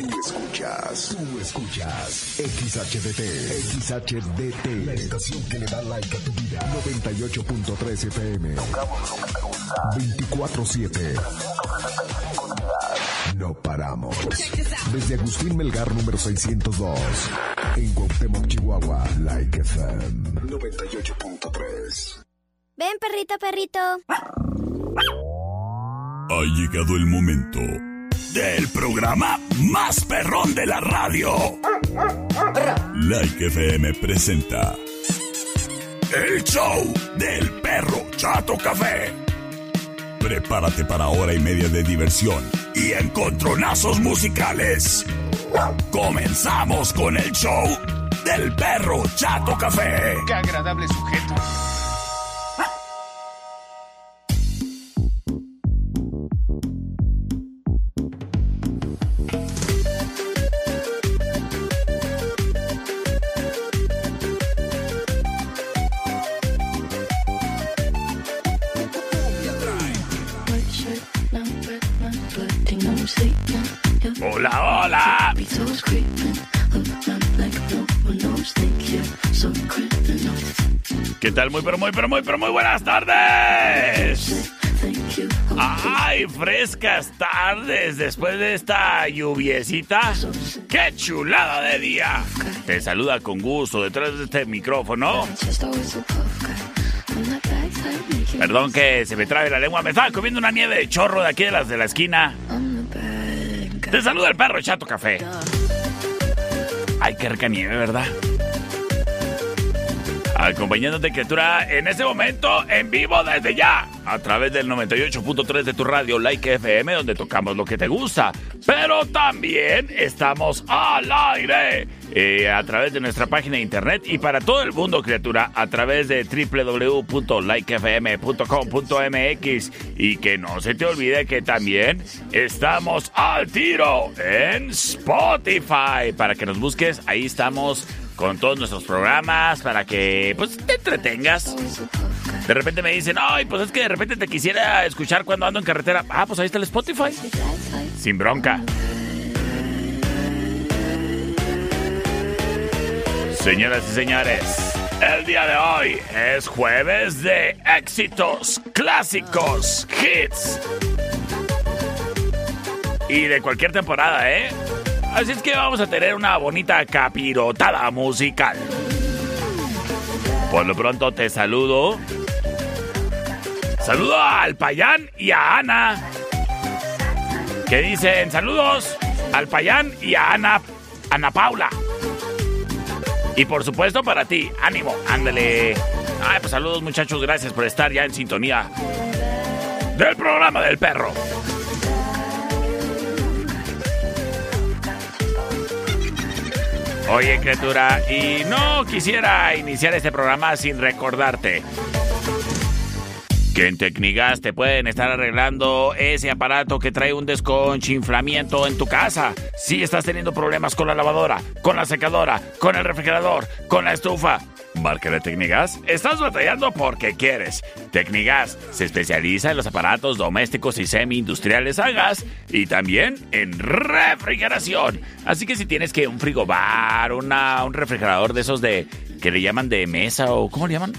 Tú escuchas, tú escuchas XHDT, XHDT, la estación que le da like a tu vida. 98.3 FM. 24-7. No paramos. Desde Agustín Melgar número 602. En Cuauhtémoc, Chihuahua. Like FM 98.3. Ven, perrito, perrito. Ha llegado el momento del programa más perrón de la radio. Like FM presenta el show del perro Chato Café. Prepárate para hora y media de diversión y encontronazos musicales. Comenzamos con el show del perro Chato Café. Qué agradable sujeto. Muy, pero muy, pero muy, pero muy buenas tardes. ¡Ay, frescas tardes después de esta lluviecita! ¡Qué chulada de día! Te saluda con gusto detrás de este micrófono. Perdón que se me trabe la lengua. Me estaba comiendo una nieve de chorro de aquí de las de la esquina. Te saluda el perro Chato Café. Ay, qué rica nieve, ¿verdad? Acompañándote, criatura, en este momento, en vivo desde ya, a través del 98.3 de tu radio Like FM, donde tocamos lo que te gusta. Pero también estamos al aire eh, a través de nuestra página de internet y para todo el mundo, criatura, a través de www.likefm.com.mx. Y que no se te olvide que también estamos al tiro en Spotify. Para que nos busques, ahí estamos con todos nuestros programas para que pues te entretengas. De repente me dicen, ay, pues es que de repente te quisiera escuchar cuando ando en carretera. Ah, pues ahí está el Spotify. Sin bronca. Señoras y señores, el día de hoy es jueves de éxitos, clásicos, hits. Y de cualquier temporada, ¿eh? Así es que vamos a tener una bonita capirotada musical. Por lo pronto te saludo. Saludo al Payán y a Ana. Que dicen saludos al Payán y a Ana, Ana Paula. Y por supuesto para ti, ánimo, ándale. Ay, pues saludos muchachos, gracias por estar ya en sintonía del programa del perro. Oye, criatura, y no quisiera iniciar este programa sin recordarte que en Tecnigas te pueden estar arreglando ese aparato que trae un desconchinflamiento en tu casa. Si estás teniendo problemas con la lavadora, con la secadora, con el refrigerador, con la estufa. Marca de Tecnigas, estás batallando porque quieres. Tecnigas se especializa en los aparatos domésticos y semi-industriales a gas y también en refrigeración. Así que si tienes que un frigobar, una, un refrigerador de esos de que le llaman de mesa o ¿cómo le llaman?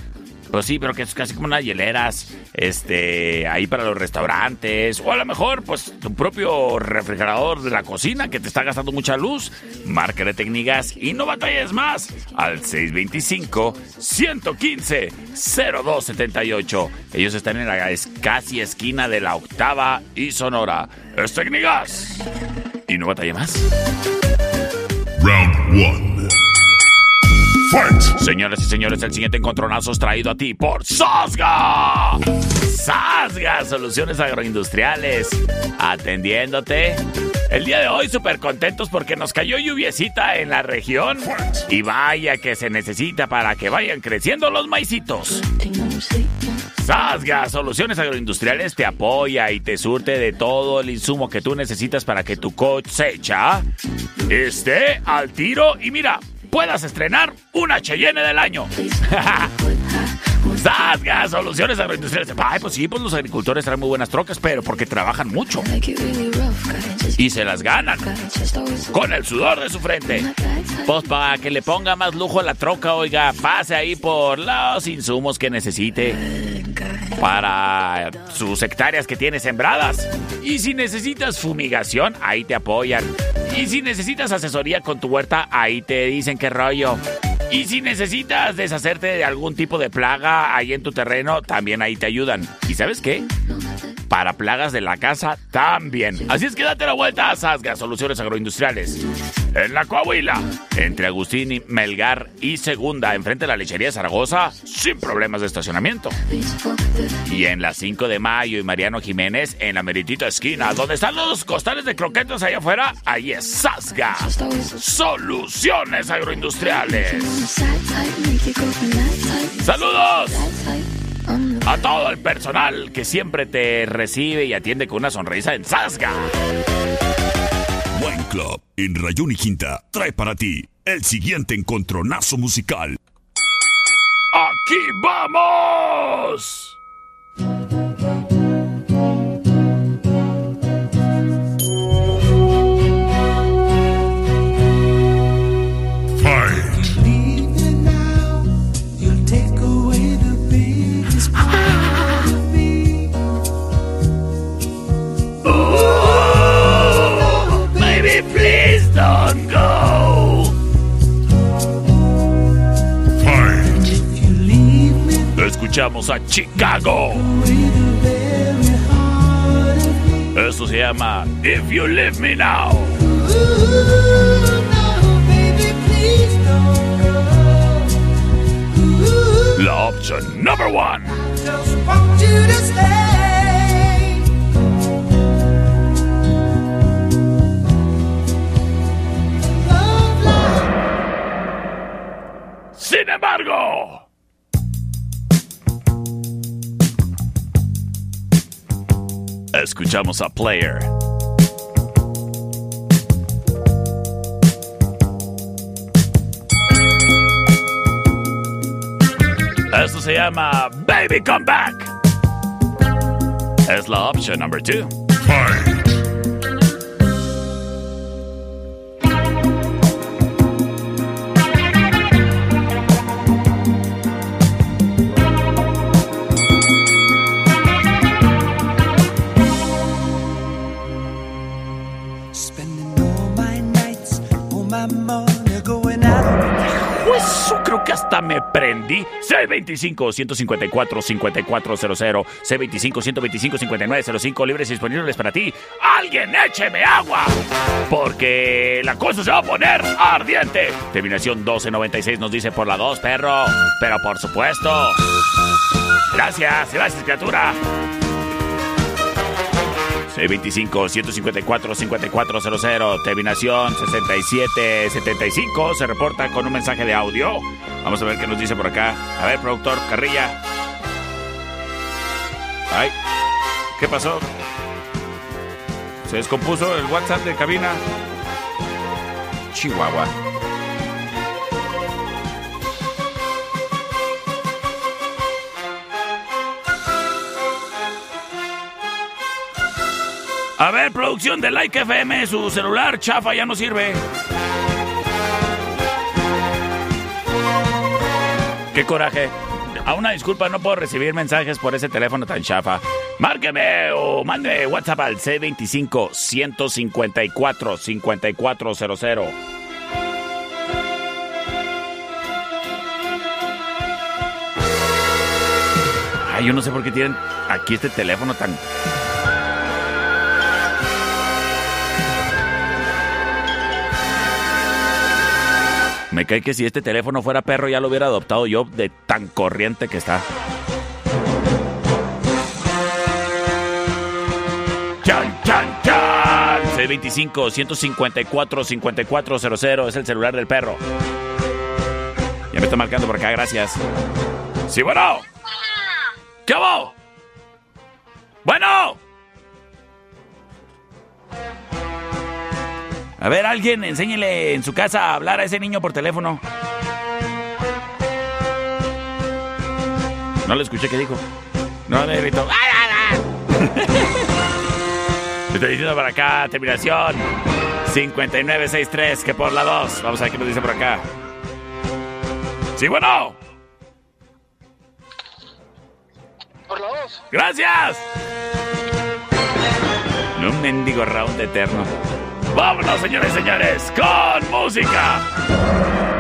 Pues sí, pero que es casi como unas hieleras, este, ahí para los restaurantes, o a lo mejor, pues, tu propio refrigerador de la cocina que te está gastando mucha luz. Márcale técnicas y no batalles más al 625-115-0278. Ellos están en la casi esquina de la octava y sonora. Es técnicas y no batalla más. Round 1. Señoras y señores, el siguiente encontronazo es traído a ti por Sasga. Sasga, soluciones agroindustriales. Atendiéndote. El día de hoy súper contentos porque nos cayó lluviecita en la región. Y vaya que se necesita para que vayan creciendo los maicitos. Sasga Soluciones Agroindustriales te apoya y te surte de todo el insumo que tú necesitas para que tu cosecha esté al tiro y mira, puedas estrenar una Cheyenne del año. Zasga, soluciones agroindustriales. Ay, pues sí, pues los agricultores traen muy buenas trocas, pero porque trabajan mucho. Y se las ganan. Con el sudor de su frente. Pues para que le ponga más lujo a la troca, oiga, pase ahí por los insumos que necesite para sus hectáreas que tiene sembradas. Y si necesitas fumigación, ahí te apoyan. Y si necesitas asesoría con tu huerta, ahí te dicen qué rollo. Y si necesitas deshacerte de algún tipo de plaga ahí en tu terreno, también ahí te ayudan. ¿Y sabes qué? Para plagas de la casa también. Así es que date la vuelta a Sasga Soluciones Agroindustriales. En la Coahuila, entre Agustín y Melgar y Segunda, enfrente de la lechería Zaragoza, sin problemas de estacionamiento. Y en la 5 de Mayo y Mariano Jiménez, en la meritita esquina, donde están los costales de croquetas allá afuera, ahí es Sasga. Soluciones Agroindustriales. ¡Saludos! A todo el personal que siempre te recibe y atiende con una sonrisa en Sasga. Buen Club en Rayón y Quinta trae para ti el siguiente encontronazo musical. ¡Aquí vamos! Escuchamos a Chicago. Esto se llama If You Leave Me Now. La opción number one. Sin embargo, escuchamos a Player. Esto se llama Baby Come Back. Es la opción number two. Hasta me prendí. C25-154-5400. C25-125-5905. Libres y disponibles para ti. ¡Alguien écheme agua! Porque la cosa se va a poner ardiente. Terminación 1296 nos dice por la 2, perro. Pero por supuesto. Gracias, gracias, criatura. C25-154-5400, terminación 6775, se reporta con un mensaje de audio. Vamos a ver qué nos dice por acá. A ver, productor, carrilla. Ay, ¿qué pasó? ¿Se descompuso el WhatsApp de cabina? Chihuahua. A ver, producción de Like FM, su celular chafa ya no sirve. Qué coraje. A una disculpa, no puedo recibir mensajes por ese teléfono tan chafa. Márqueme o mande WhatsApp al C25-154-5400. Ay, yo no sé por qué tienen aquí este teléfono tan Me cae que si este teléfono fuera perro ya lo hubiera adoptado yo de tan corriente que está. ¡Chan, chan, chan! C25-154-5400 es el celular del perro. Ya me está marcando por acá, gracias. Sí, bueno. ¿Qué hago? Bueno. A ver, alguien, enséñele en su casa a hablar a ese niño por teléfono. No le escuché qué dijo. No le gritó. ¡Ah, Te estoy diciendo para acá, terminación 5963, que por la 2. Vamos a ver qué nos dice por acá. ¡Sí, bueno! Por la 2. ¡Gracias! No un mendigo round eterno. Vámonos, señores y señores, con música.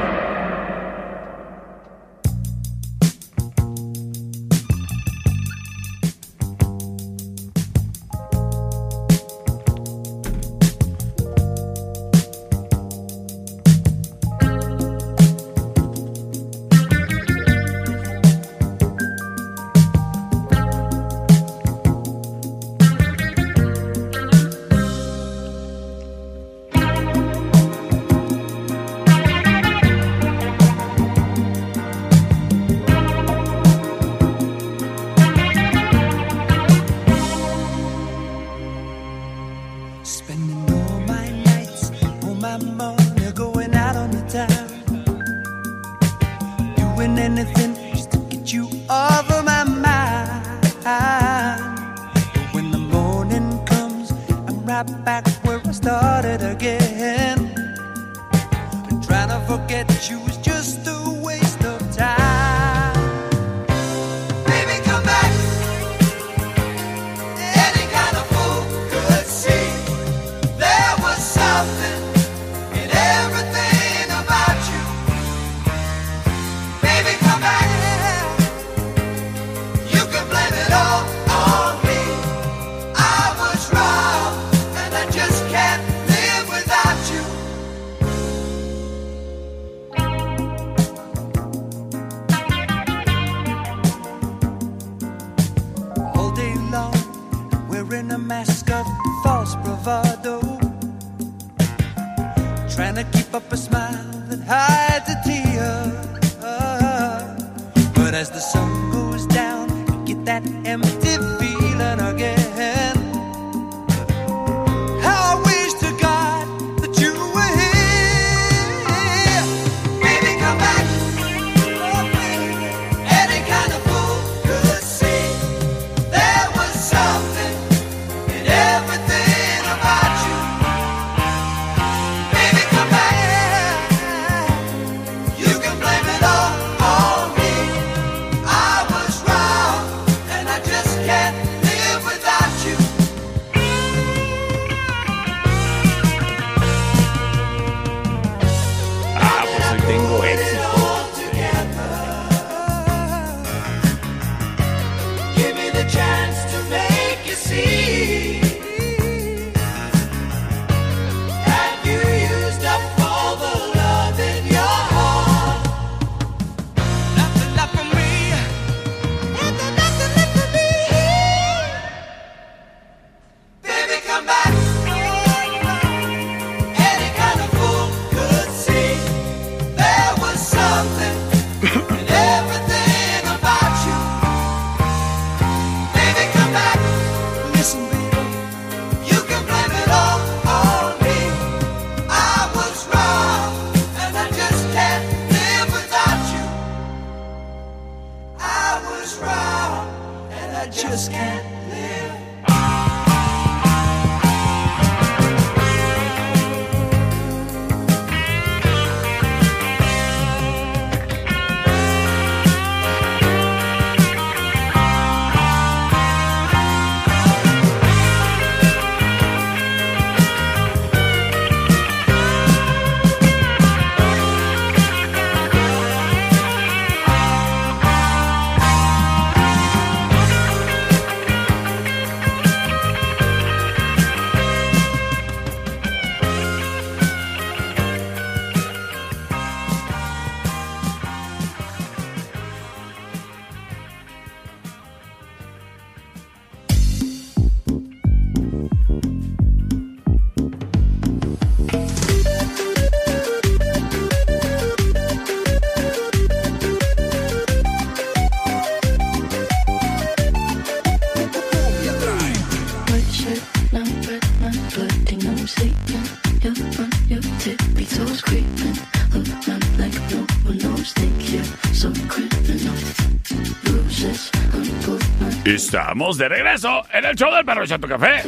Estamos de regreso en el show del perro Chato Café.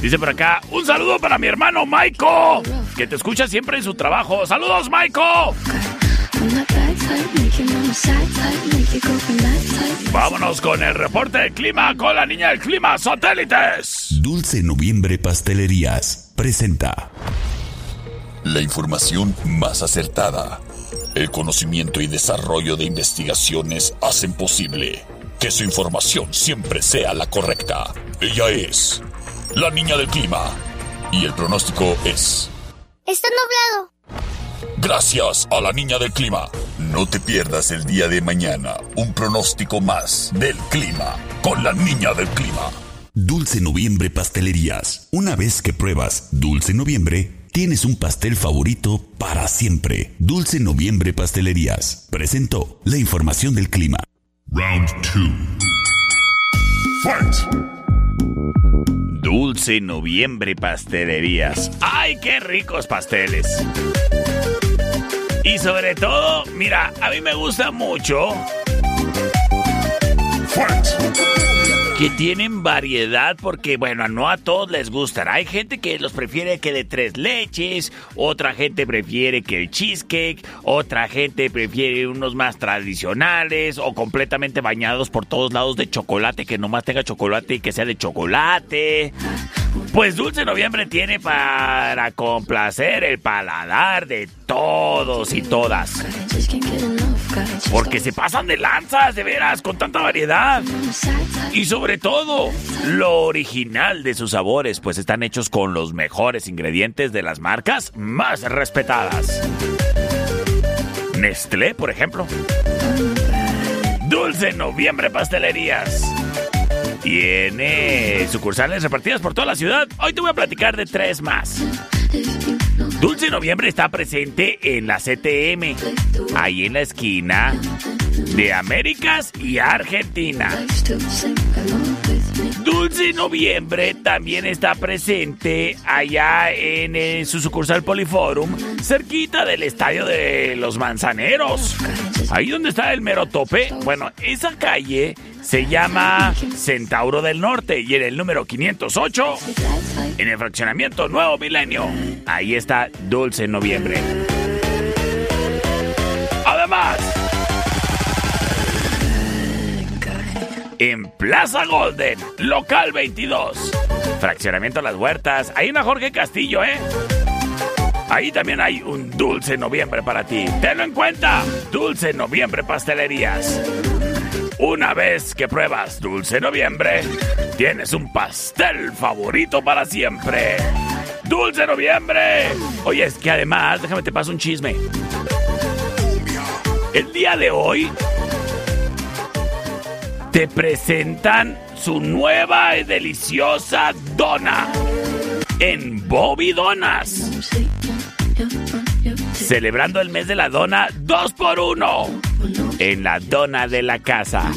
Dice por acá, un saludo para mi hermano Maiko, que te escucha siempre en su trabajo. ¡Saludos, Maiko! Vámonos con el reporte del clima con la niña del clima satélites. Dulce Noviembre Pastelerías presenta La información más acertada. El conocimiento y desarrollo de investigaciones hacen posible que su información siempre sea la correcta. Ella es la niña del clima. Y el pronóstico es... Está nublado. Gracias a la niña del clima. No te pierdas el día de mañana un pronóstico más del clima con la niña del clima. Dulce Noviembre Pastelerías. Una vez que pruebas Dulce Noviembre, tienes un pastel favorito para siempre. Dulce Noviembre Pastelerías. Presentó la información del clima. Round 2. Fight! Dulce Noviembre Pastelerías. ¡Ay, qué ricos pasteles! Y sobre todo, mira, a mí me gusta mucho Fight! Que tienen variedad porque, bueno, no a todos les gustan. Hay gente que los prefiere que de tres leches, otra gente prefiere que el cheesecake, otra gente prefiere unos más tradicionales o completamente bañados por todos lados de chocolate, que nomás tenga chocolate y que sea de chocolate. Pues Dulce Noviembre tiene para complacer el paladar de todos y todas. Porque se pasan de lanzas, de veras, con tanta variedad. Y sobre todo, lo original de sus sabores, pues están hechos con los mejores ingredientes de las marcas más respetadas. Nestlé, por ejemplo. Dulce Noviembre Pastelerías. Tiene sucursales repartidas por toda la ciudad. Hoy te voy a platicar de tres más. Dulce Noviembre está presente en la CTM, ahí en la esquina de Américas y Argentina. Dulce Noviembre también está presente allá en, eh, su sucursal Poliforum, cerquita del estadio de los Manzaneros. Ahí donde está el mero tope. Bueno, esa calle se llama Centauro del Norte y en el número 508, en el fraccionamiento Nuevo Milenio, ahí está Dulce Noviembre. En Plaza Golden, local 22, fraccionamiento Las Huertas, hay una Jorge Castillo, ¿eh? Ahí también hay un Dulce Noviembre para ti. Tenlo en cuenta. Dulce Noviembre Pastelerías. Una vez que pruebas Dulce Noviembre, tienes un pastel favorito para siempre. ¡Dulce Noviembre! Oye, es que además, déjame te paso un chisme. El día de hoy te presentan su nueva y deliciosa dona en Bobby Donas. Celebrando el mes de la dona 2 por 1 en la dona de la casa.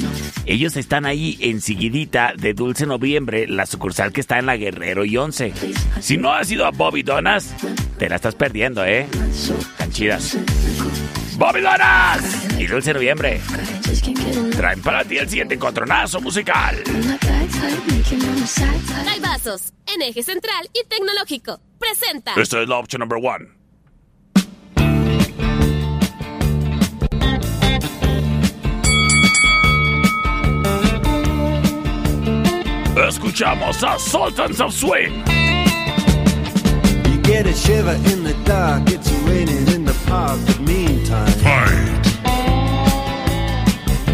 Ellos están ahí enseguidita de Dulce Noviembre, la sucursal que está en la Guerrero y 11. Si no has ido a Bobby Donas, te la estás perdiendo, ¿eh? Tan. ¡Bobby Donas! Y Dulce Noviembre traen para ti el siguiente encontronazo musical. Hay vasos en eje central y tecnológico. Presenta. Esta es la opción number one. Escuchamos a Sultans of Swing. You get a shiver in the dark, it's raining in the park, but meantime. Fight!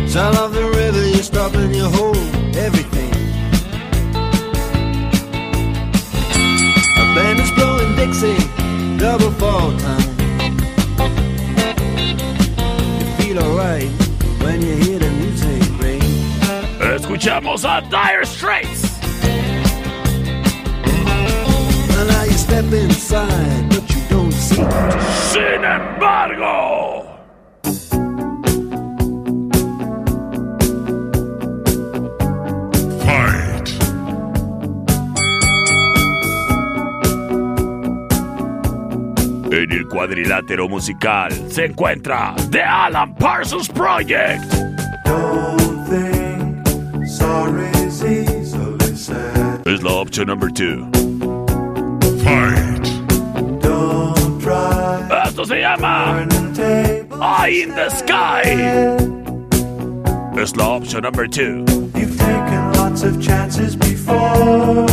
Sound of the river, you stop and you hold everything. A band is blowing Dixie, double fall time. You feel alright when you hear the music ring. Escuchamos a Dire Straits. And now you step inside, Sin embargo. Fight! En el cuadrilátero musical se encuentra The Alan Parsons Project. Don't think sorry's easily said. Es la opción number two. Try Esto se llama. Eye in the Sky. Es la opción number two. You've taken lots of chances before,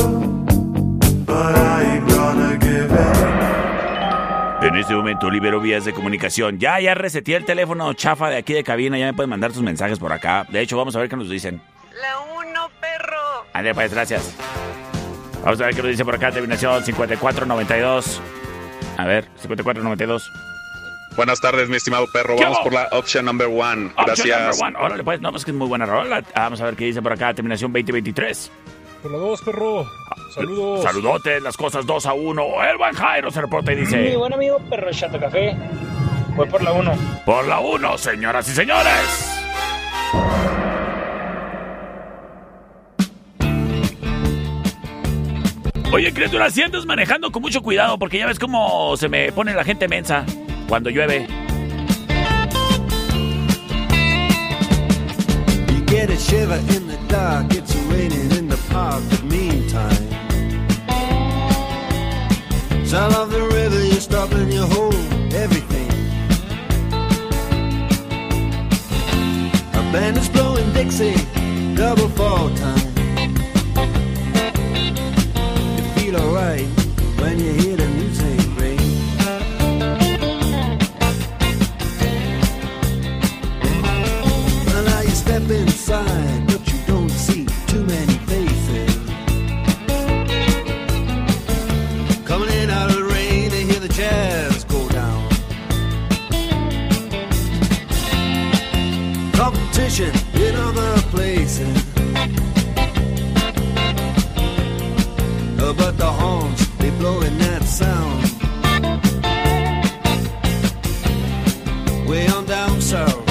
but I ain't gonna give in. En este momento libero vías de comunicación. Ya, ya reseteé el teléfono chafa de aquí de cabina. Ya me pueden mandar sus mensajes por acá. De hecho, vamos a ver qué nos dicen. La uno, perro. André, pues, gracias. Vamos a ver qué nos dice por acá. Terminación 5492. A ver, 5492. Buenas tardes, mi estimado perro. ¿Qué Vamos hago? por la option number one. Option Gracias. number one. Órale, pues, no, pues que es muy buena rola. Vamos a ver qué dice por acá. Terminación 2023. Por la dos, perro. Saludos. Saludotes, las cosas 2 a 1. El buen Jairo se reporta y Mi dice: buen amigo perro Chato Café. Voy por la uno. Por la 1, señoras y señores. Oye, criatura, si andas manejando con mucho cuidado porque ya ves cómo se me pone la gente mensa cuando llueve. Of band is blowing Dixie, double fall time. Feel alright when you hear blowing that sound. Way on down south.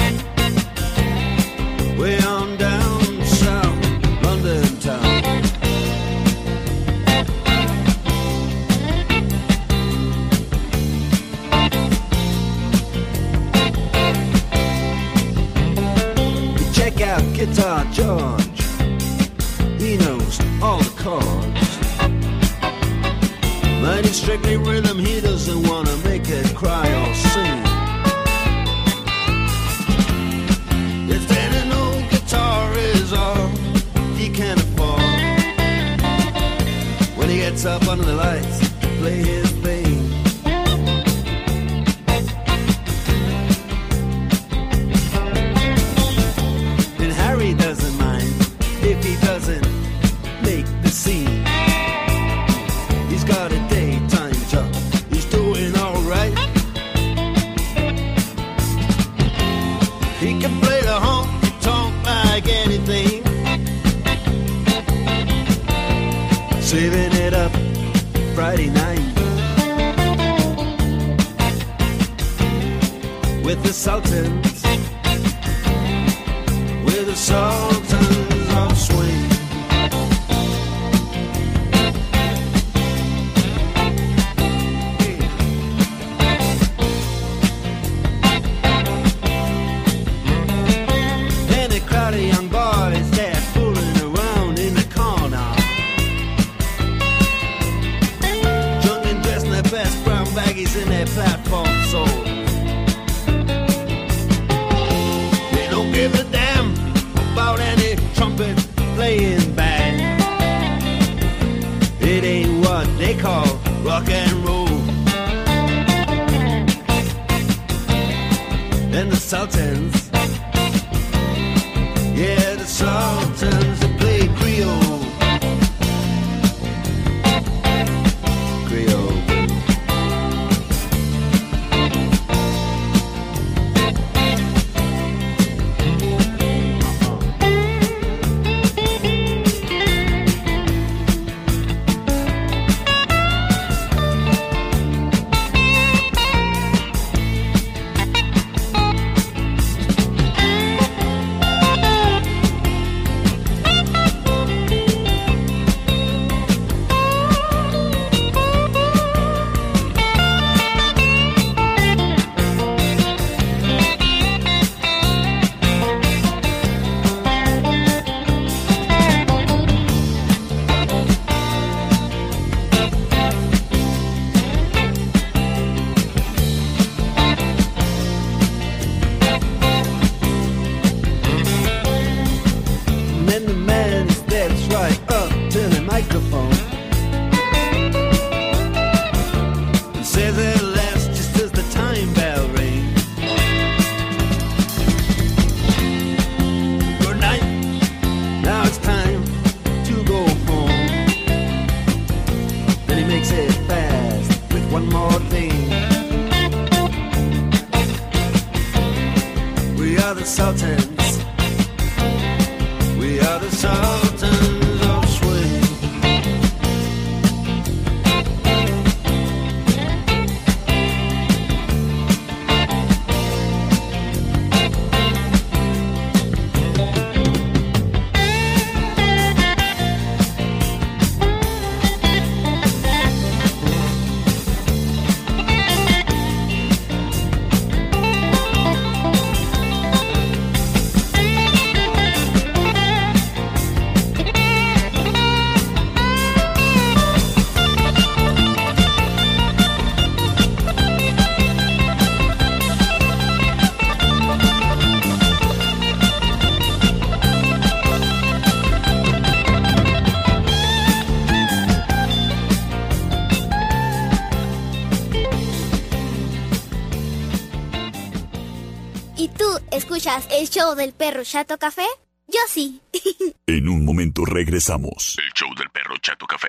Escuchas el show del perro Chato Café? Yo sí. En un momento regresamos. El show del perro Chato Café.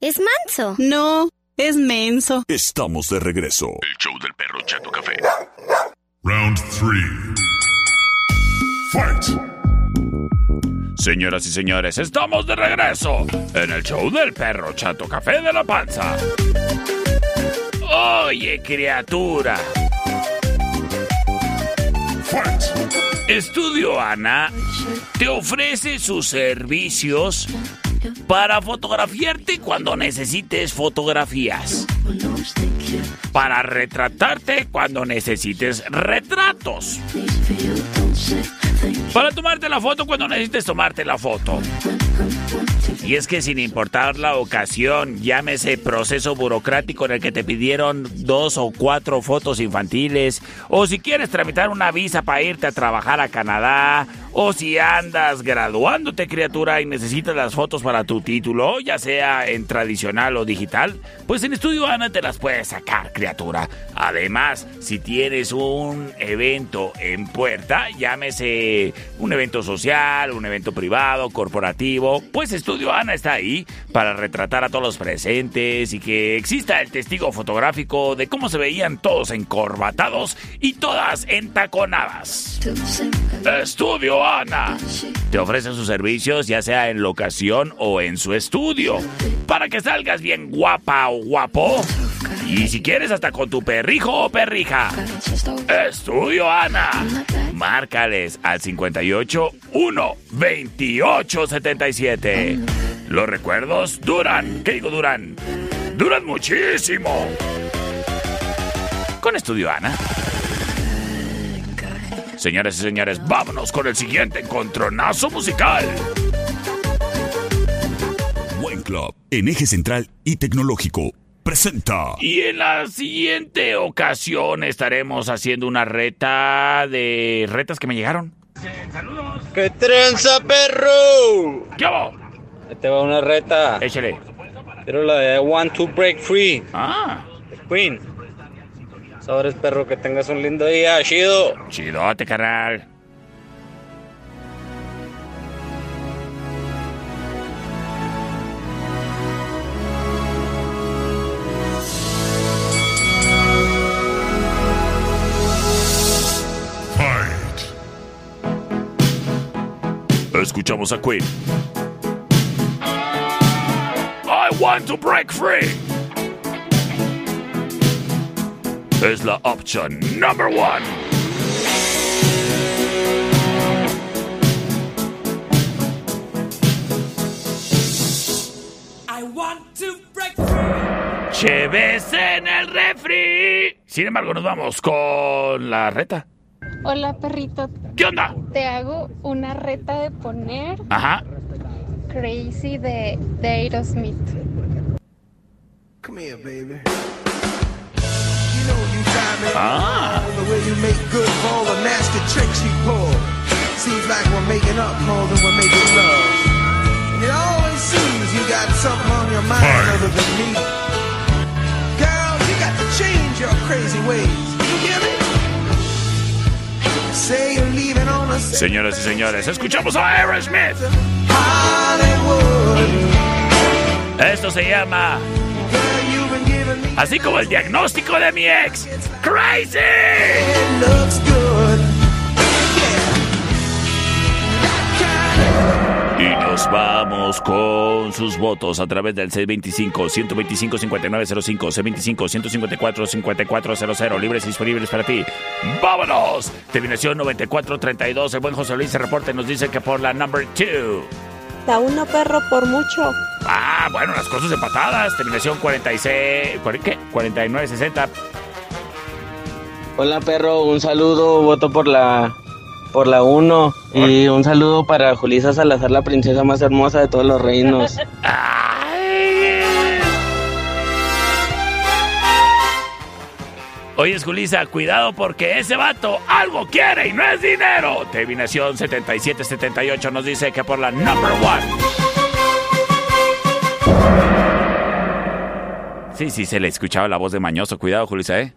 es manso. No, es menso. Estamos de regreso. El show del perro Chato Café. Round three. Fight! Señoras y señores, estamos de regreso en el show del perro Chato Café de la Panza. Oye, criatura. Estudio Ana te ofrece sus servicios para fotografiarte cuando necesites fotografías. Para retratarte cuando necesites retratos. Para tomarte la foto cuando necesites tomarte la foto. Y es que sin importar la ocasión, llámese proceso burocrático en el que te pidieron dos o cuatro fotos infantiles, o si quieres tramitar una visa para irte a trabajar a Canadá, o si andas graduándote criatura y necesitas las fotos para tu título, ya sea en tradicional o digital, pues en Estudio Ana te las puedes sacar criatura. Además, si tienes un evento en puerta, llámese un evento social, un evento privado, corporativo, pues Estudio Ana está ahí para retratar a todos los presentes y que exista el testigo fotográfico de cómo se veían todos encorbatados y todas entaconadas. Estudio Ana te ofrece sus servicios ya sea en locación o en su estudio para que salgas bien guapa o guapo. Y si quieres hasta con tu perrijo o perrija. Estudio Ana. Márcales al 58 1 28 77. Los recuerdos duran. ¿Qué digo duran? Duran muchísimo. Con Estudio Ana. Señores y señores, vámonos con el siguiente encontronazo musical. Buen Club, en eje central y tecnológico, presenta. Y en la siguiente ocasión estaremos haciendo una reta de retas que me llegaron. ¡Qué trenza, perro! ¿Qué hago? Ahí te va una reta. Échale. Pero la de I Want to Break Free. Ah. Queen. Sabores, perro, que tengas un lindo día. Chido. Chidote, carnal. Fight! Escuchamos a Queen. I want to break free. Es la opción number one. I want to break Cheves en el refri. Sin embargo, nos vamos con la reta. Hola perrito, ¿Qué onda? te hago una reta de poner Ajá. Crazy de, de Aerosmith. Come here, baby. Ah. the way you make good for all the nasty tricks you pull. Seems like we're making up more than we're making love. And it always seems you got something on your mind other than me. Girl, you got to change your crazy ways. You hear me? Say you're leaving on a Señoras y señores, escuchamos a Aerosmith. Esto se llama. Así como el diagnóstico de mi ex. ¡Crazy! Y nos vamos con sus votos a través del 625-125-5905, C25-154-5400, libres y disponibles para ti. ¡Vámonos! Terminación 9432, el buen José Luis se reporta y nos dice que por la number 2. La uno perro por mucho. Ah, bueno, las cosas empatadas. Terminación 46. ¿Qué? 4960. Hola perro, un saludo, voto por la por la 1 y un saludo para Julisa Salazar, la princesa más hermosa de todos los reinos. Oye, Julisa, cuidado porque ese vato algo quiere y no es dinero. Terminación 7778 nos dice que por la number one. Sí, sí, se le escuchaba la voz de mañoso. Cuidado, Julisa, ¿eh?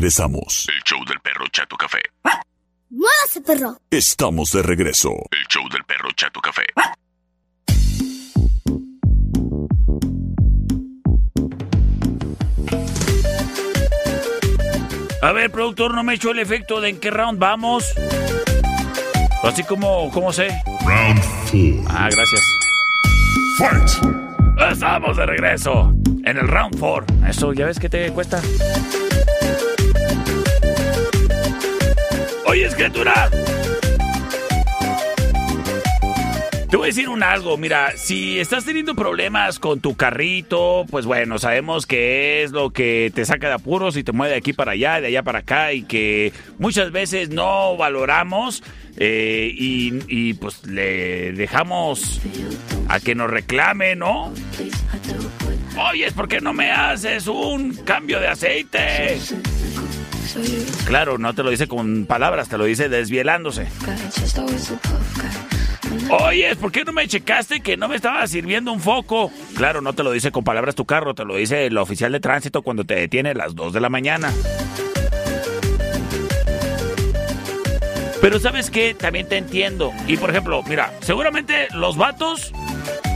Regresamos. El show del perro Chato Café. ¡Muévase, perro! Estamos de regreso. El show del perro Chato Café. A ver, productor, no me echó el efecto de en qué round vamos. Así como, ¿cómo sé? Round 4. Ah, gracias. Fight. Estamos de regreso en el round 4. Eso, ¿ya ves qué te cuesta? Oye, escritura. Te voy a decir un algo, mira, si estás teniendo problemas con tu carrito, pues bueno, sabemos que es lo que te saca de apuros y te mueve de aquí para allá, de allá para acá y que muchas veces no valoramos eh, y, y, pues le dejamos a que nos reclame, ¿no? Oye, ¿por qué no me haces un cambio de aceite? Claro, no te lo dice con palabras, te lo dice desvielándose. Oye, ¿por qué no me checaste que no me estaba sirviendo un foco? Claro, no te lo dice con palabras tu carro, te lo dice el oficial de tránsito cuando te detiene a las 2 de la mañana. Pero sabes qué, también te entiendo. Y por ejemplo, mira, seguramente los vatos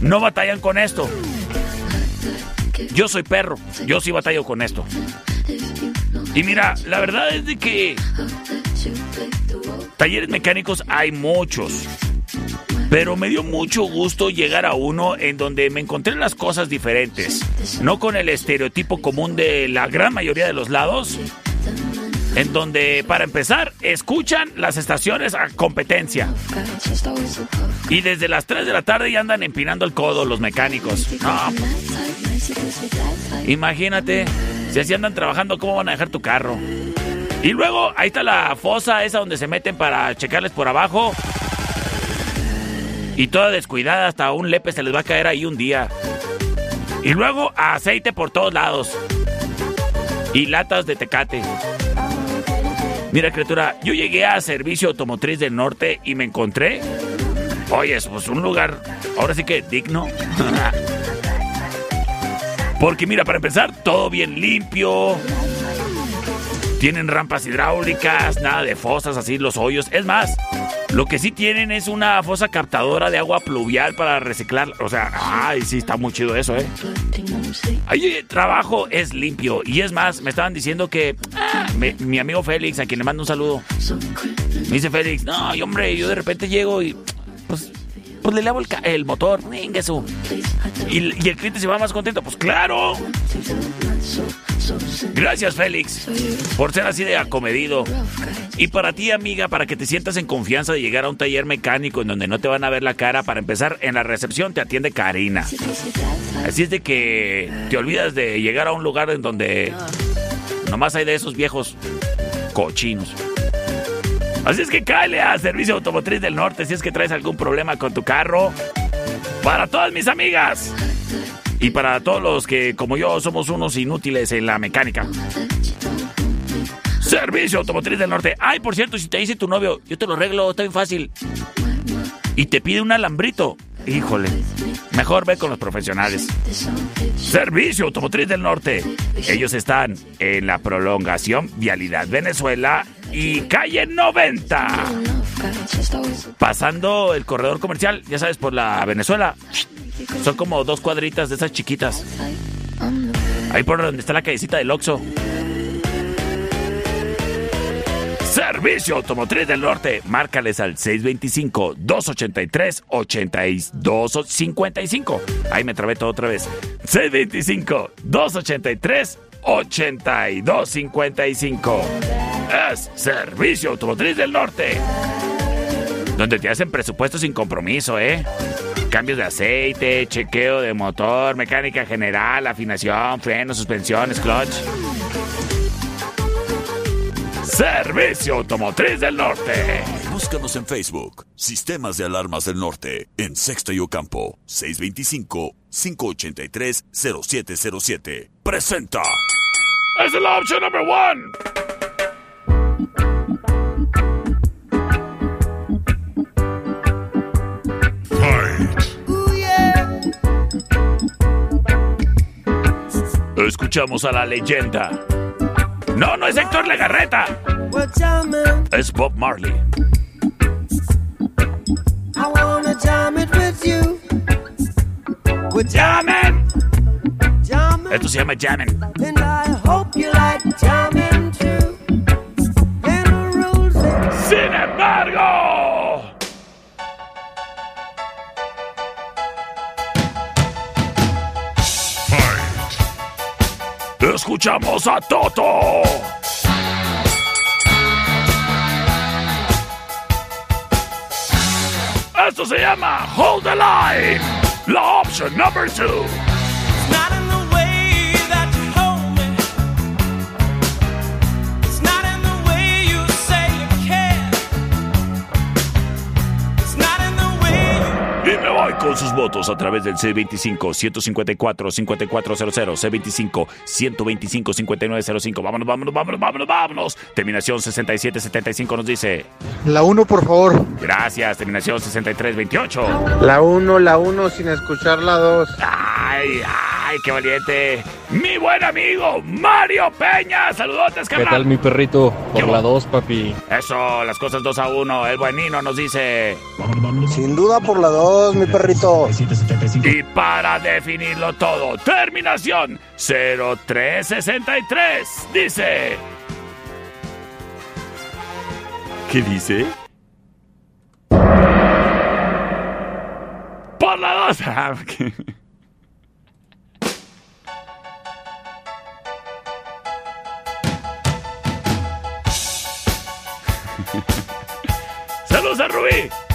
no batallan con esto. Yo soy perro, yo sí batallo con esto. Y mira, la verdad es de que talleres mecánicos hay muchos. Pero me dio mucho gusto llegar a uno en donde me encontré las cosas diferentes. No con el estereotipo común de la gran mayoría de los lados. En donde, para empezar, escuchan las estaciones a competencia. Y desde las 3 de la tarde ya andan empinando el codo los mecánicos. No, Imagínate, si así andan trabajando, ¿cómo van a dejar tu carro? Y luego, ahí está la fosa esa donde se meten para checarles por abajo. Y toda descuidada, hasta un lepe se les va a caer ahí un día. Y luego, aceite por todos lados. Y latas de tecate. Mira, criatura, yo llegué a Servicio Automotriz del Norte y me encontré. Oye, pues un lugar, ahora sí que digno. Porque mira, para empezar, todo bien limpio. Tienen rampas hidráulicas, nada de fosas así, los hoyos. Es más, lo que sí tienen es una fosa captadora de agua pluvial para reciclar. O sea, ay, sí, está muy chido eso, ¿eh? Ahí el trabajo es limpio. Y es más, me estaban diciendo que ah, mi amigo Félix, a quien le mando un saludo, me dice Félix, no, hombre, yo de repente llego y pues, pues le lavo el, el motor. Y, y el cliente se va más contento, pues claro. Gracias, Félix, por ser así de acomedido. Y para ti, amiga, para que te sientas en confianza de llegar a un taller mecánico en donde no te van a ver la cara, para empezar, en la recepción te atiende Karina. Así es de que te olvidas de llegar a un lugar en donde nomás hay de esos viejos cochinos. Así es que cáele a Servicio Automotriz del Norte si es que traes algún problema con tu carro. Para todas mis amigas. Y para todos los que, como yo, somos unos inútiles en la mecánica. Servicio Automotriz del Norte. Ay, por cierto, si te dice tu novio, yo te lo arreglo, está bien fácil. Y te pide un alambrito. Híjole, mejor ve con los profesionales. Servicio Automotriz del Norte. Ellos están en la prolongación Vialidad Venezuela y calle 90. Pasando el corredor comercial, ya sabes, por la Venezuela. Son como dos cuadritas de esas chiquitas. Ahí por donde está la callecita del Oxxo. Servicio Automotriz del Norte. Márcales al 625-283-8255. Ahí me trabé todo otra vez. 625-283-8255 es Servicio Automotriz del Norte. Donde te hacen presupuesto sin compromiso, ¿eh? Cambios de aceite, chequeo de motor, mecánica general, afinación, frenos, suspensiones, clutch. Servicio Automotriz del Norte. Búscanos en Facebook, Sistemas de Alarmas del Norte, en Sexto y Ocampo, 625-583-0707. Presenta. Es la opción número 1. escuchamos a la leyenda. No, no es Héctor Legarreta. Es Bob Marley. I wanna jam it with you. We're jamming. jamming. Esto se llama jamming. And I hope you like jamming too. And the rules. Sin embargo. Escuchamos a Toto. Esto se llama Hold the Line. La option number two. Me voy con sus votos a través del C25-154-5400, C25-125-5905. Vámonos, vámonos, vámonos, vámonos, vámonos. Terminación 6775 nos dice. La 1, por favor. Gracias, terminación 6328. La 1, la 1 sin escuchar la 2. Ay, ay, ¡Ay, qué valiente! Mi buen amigo Mario Peña. Saludotes, carnal. ¿Qué tal, mi perrito? Por la 2, papi. Eso, las cosas 2 a 1. El buen Nino nos dice. Sin duda por la 2, mi perrito. Y para definirlo todo, terminación 0363 dice. ¿Qué dice? Por la 2. Rubí.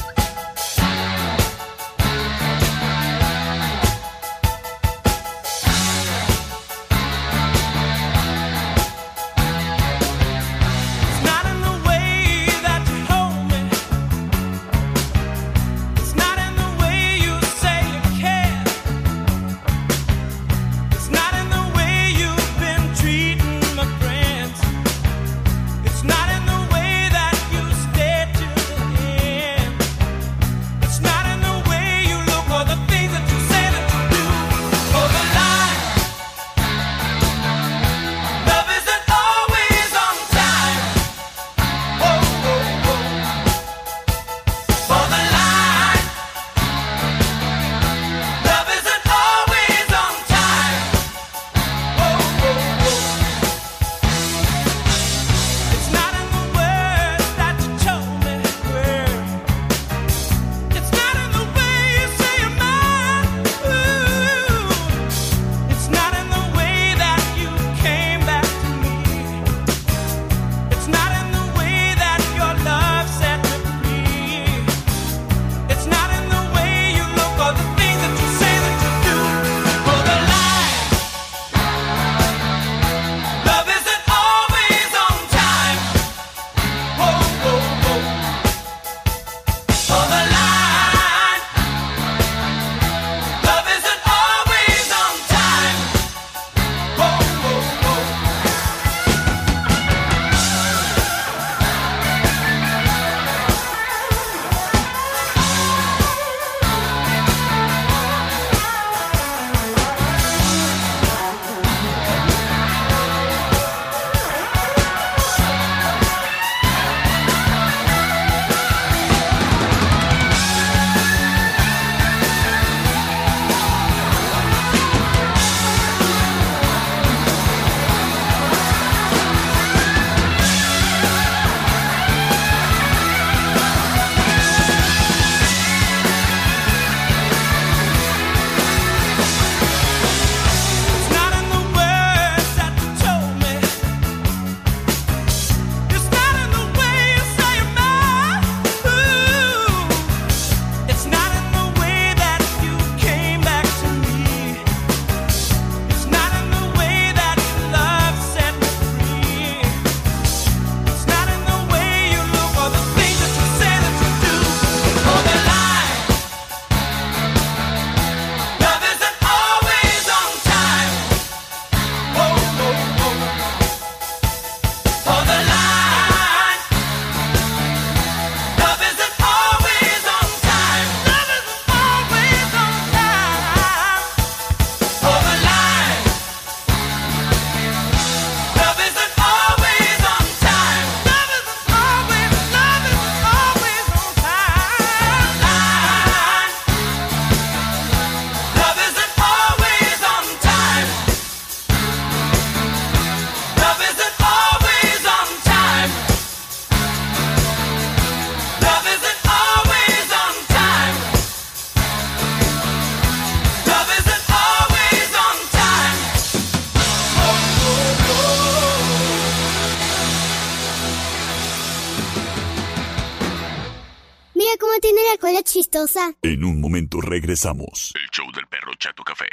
En un momento regresamos. El show del perro Chato Café.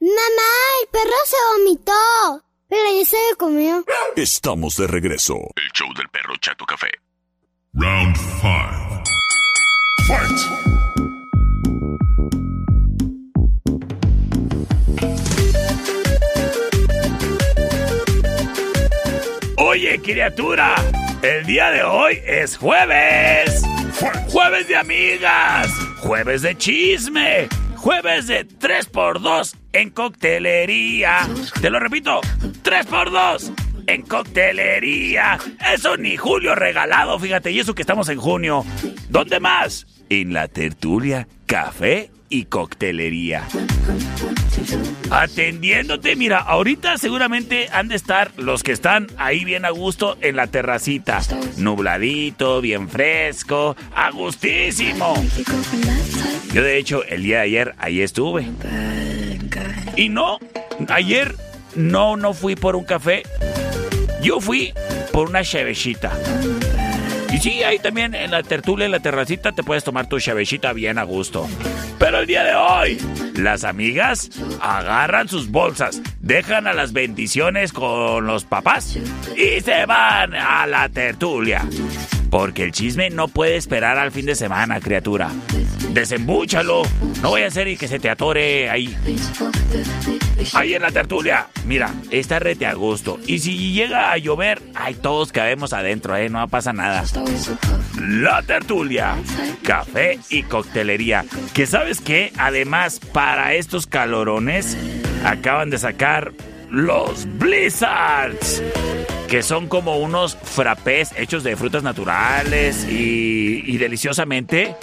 Mamá, el perro se vomitó. Pero ya se lo comió. Estamos de regreso. El show del perro Chato Café. Round 5. Fight. Oye, criatura, el día de hoy es jueves. Jueves de amigas, jueves de chisme, jueves de 3x2 en coctelería. Te lo repito, 3x2 en coctelería. Eso ni Julio regalado, fíjate, y eso que estamos en junio. ¿Dónde más? En la tertulia, café y coctelería. Atendiéndote, mira, ahorita seguramente han de estar los que están ahí bien a gusto en la terracita. Nubladito, bien fresco, a gustísimo. Yo de hecho el día de ayer, ahí estuve. Y no, ayer no, no fui por un café. Yo fui por una chevechita. Y sí, ahí también en la tertulia, en la terracita, te puedes tomar tu chavechita bien a gusto. Pero el día de hoy, las amigas agarran sus bolsas, dejan a las bendiciones con los papás y se van a la tertulia. Porque el chisme no puede esperar al fin de semana, criatura. Desembúchalo. No voy a hacer y que se te atore ahí. Ahí en la tertulia. Mira, está rete a gusto. Y si llega a llover, ay, todos cabemos adentro, ¿eh? No pasa nada. La tertulia. Café y coctelería. Que sabes qué? Además, para estos calorones, acaban de sacar los Blizzards. Que son como unos frappés hechos de frutas naturales y, y deliciosamente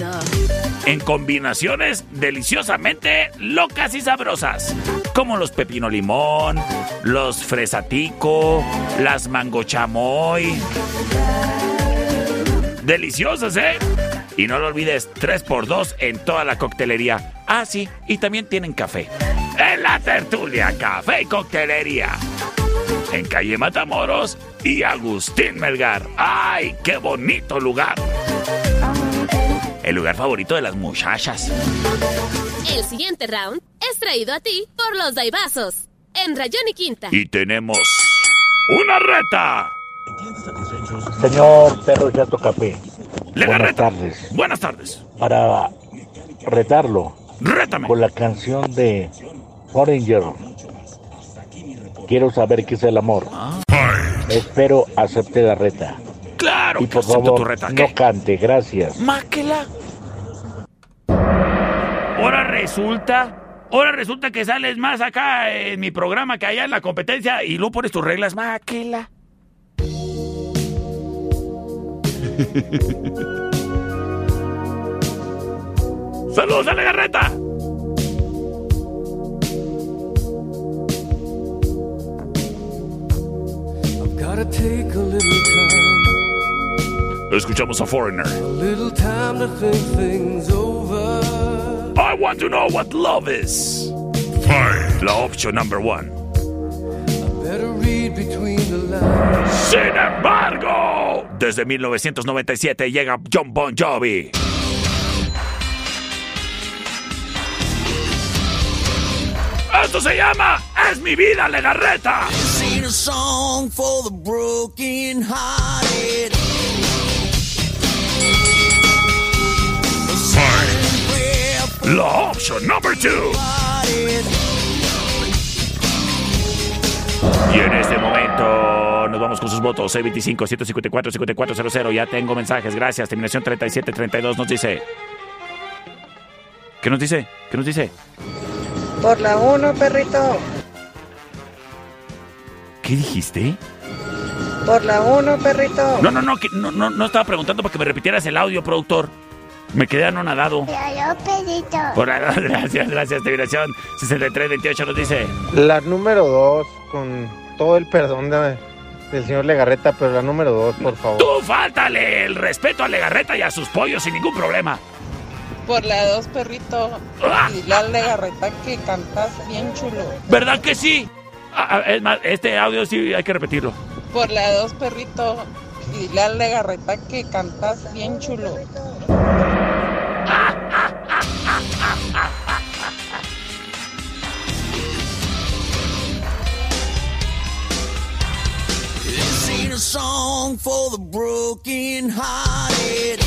en combinaciones deliciosamente locas y sabrosas, como los pepino limón, los fresatico, las mango chamoy. Deliciosas, ¿eh? Y no lo olvides, 3x2 en toda la coctelería. Ah, sí, y también tienen café. En la tertulia, café y coctelería. En calle Matamoros y Agustín Melgar. ¡Ay, qué bonito lugar! El lugar favorito de las muchachas. El siguiente round es traído a ti por los Daibazos. En Rayón y Quinta. Y tenemos una reta. Señor Perro Chato Café. Buenas Legarreta. tardes. Buenas tardes. Para retarlo Rétame. con la canción de Foreigner. Quiero saber qué es el amor. Espero acepte la reta. Claro y por acepto favor, tu reta. no ¿Qué? cante, gracias. Máquela. Ahora resulta, ahora resulta que sales más acá en mi programa que allá en la competencia y luego pones tus reglas. Máquela. ¡Saludos a la garreta! Escuchamos a Foreigner. a little time to think things over. I want to know what love is. La opción number one. Better read between the lines. Sin embargo, desde 1997 llega John Bon Jovi. Esto se llama Es mi vida, Legarreta. La opción number two. Y en este momento nos vamos con sus votos. 625 154 5400 Ya tengo mensajes. Gracias. Terminación 3732 nos dice. ¿Qué nos dice? ¿Qué nos dice? Por la 1, perrito. ¿Qué dijiste? Por la 1, perrito. No, no, no, que no, no, no estaba preguntando para que me repitieras el audio, productor. Me quedé anonadado. Por la- gracias, gracias. Terminación 6328 nos dice. La número 2, con todo el perdón de- del señor Legarreta, pero la número 2, por favor. Tú faltale el respeto a Legarreta y a sus pollos sin ningún problema. Por la dos, perrito. Y la legarreta que cantas bien chulo. ¿Verdad que sí? Ah, ah, es más, este audio sí hay que repetirlo. Por la dos, perrito. Y al Legarreta que cantas bien chulo. This ain't a song for the broken hearted.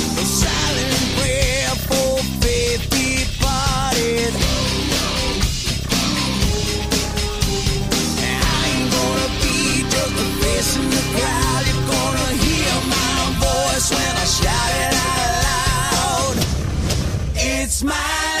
A silent prayer for faith departed. I ain't gonna be just a face in the crowd. You're gonna hear my voice when I shout it out loud. It's my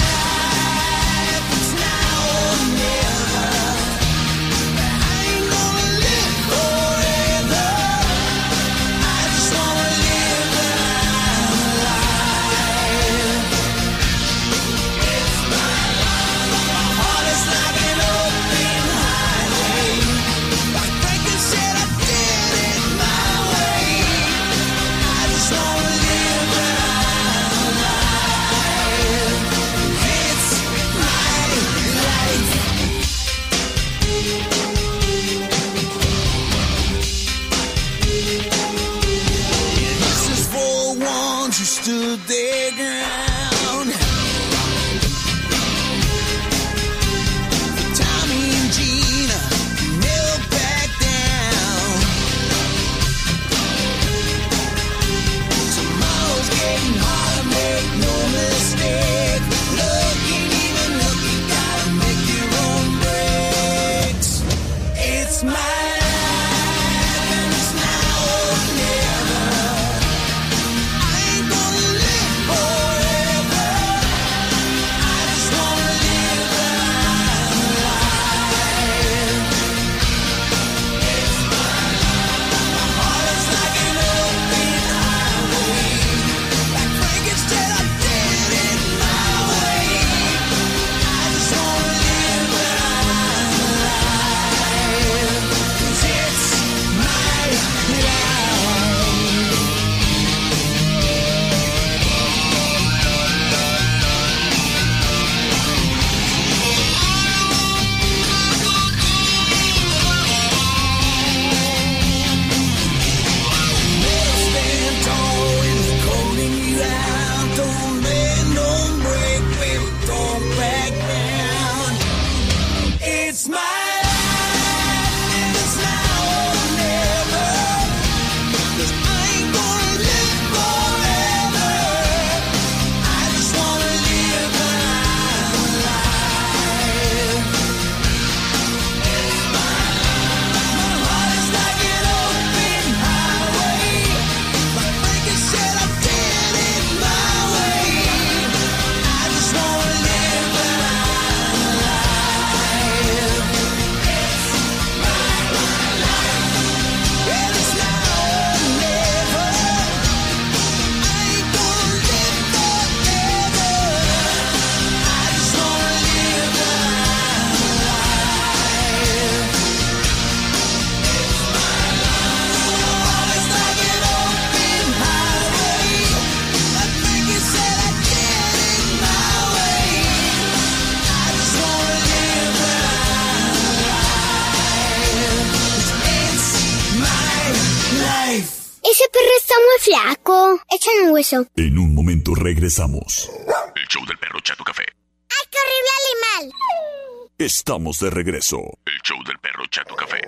En un momento regresamos. El show del perro Chato Café. ¡Ay, qué horrible animal! Estamos de regreso. El show del perro Chato Café.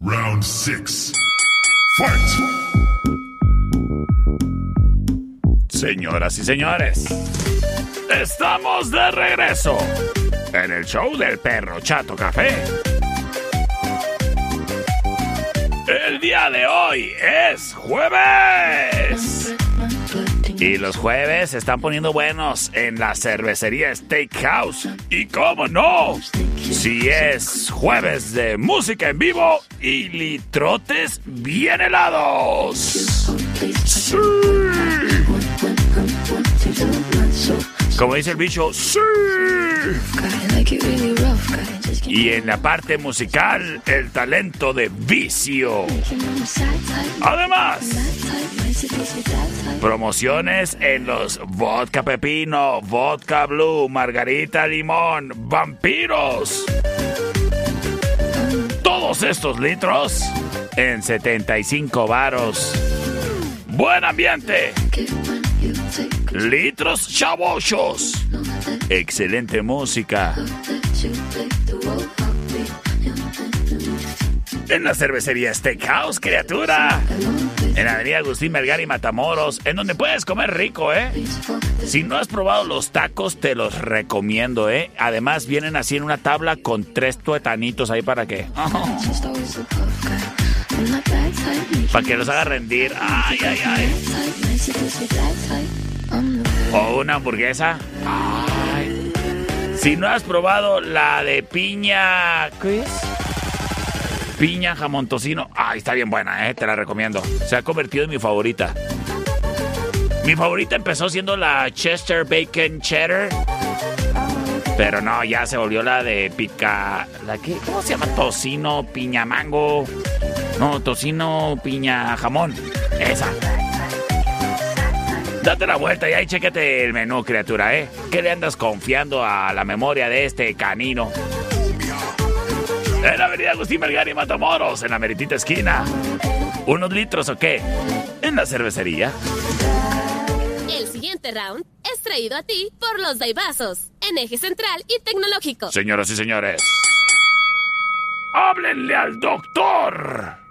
Round 6. Fight. Señoras y señores, estamos de regreso en el show del perro Chato Café. El día de hoy es jueves. Y los jueves se están poniendo buenos en la cervecería Steakhouse. Y cómo no, si es jueves de música en vivo y litrotes bien helados. Sí. Como dice el bicho, sí. Y en la parte musical, el talento de vicio. Además, promociones en los vodka pepino, vodka blue, margarita limón, vampiros. Todo todos estos litros en 75 varos. Buen ambiente. Litros chavochos. Excelente música. En la cervecería Steakhouse, criatura. En avenida Agustín Melgar y Matamoros, en donde puedes comer rico, ¿eh? Si no has probado los tacos, te los recomiendo, ¿eh? Además, vienen así en una tabla con tres tuetanitos ahí para que... Para que los haga rendir. Ay, ay, ay. O una hamburguesa. Ay. Si no has probado la de piña. ¿Qué es? Piña jamón tocino. Ay, está bien buena, eh. Te la recomiendo. Se ha convertido en mi favorita. Mi favorita empezó siendo la Chester Bacon Cheddar. Pero no, ya se volvió la de pica. ¿La qué? ¿Cómo se llama? Tocino, piña mango. No, tocino, piña, jamón. Esa. Date la vuelta y ahí chéquete el menú, criatura, ¿eh? ¿Qué le andas confiando a la memoria de este canino? En la avenida Agustín Melgar y Matamoros, en la meritita esquina. ¿Unos litros o qué? En la cervecería. El siguiente round es traído a ti por los Daibazos, en eje central y tecnológico. Señoras y señores, háblenle al doctor.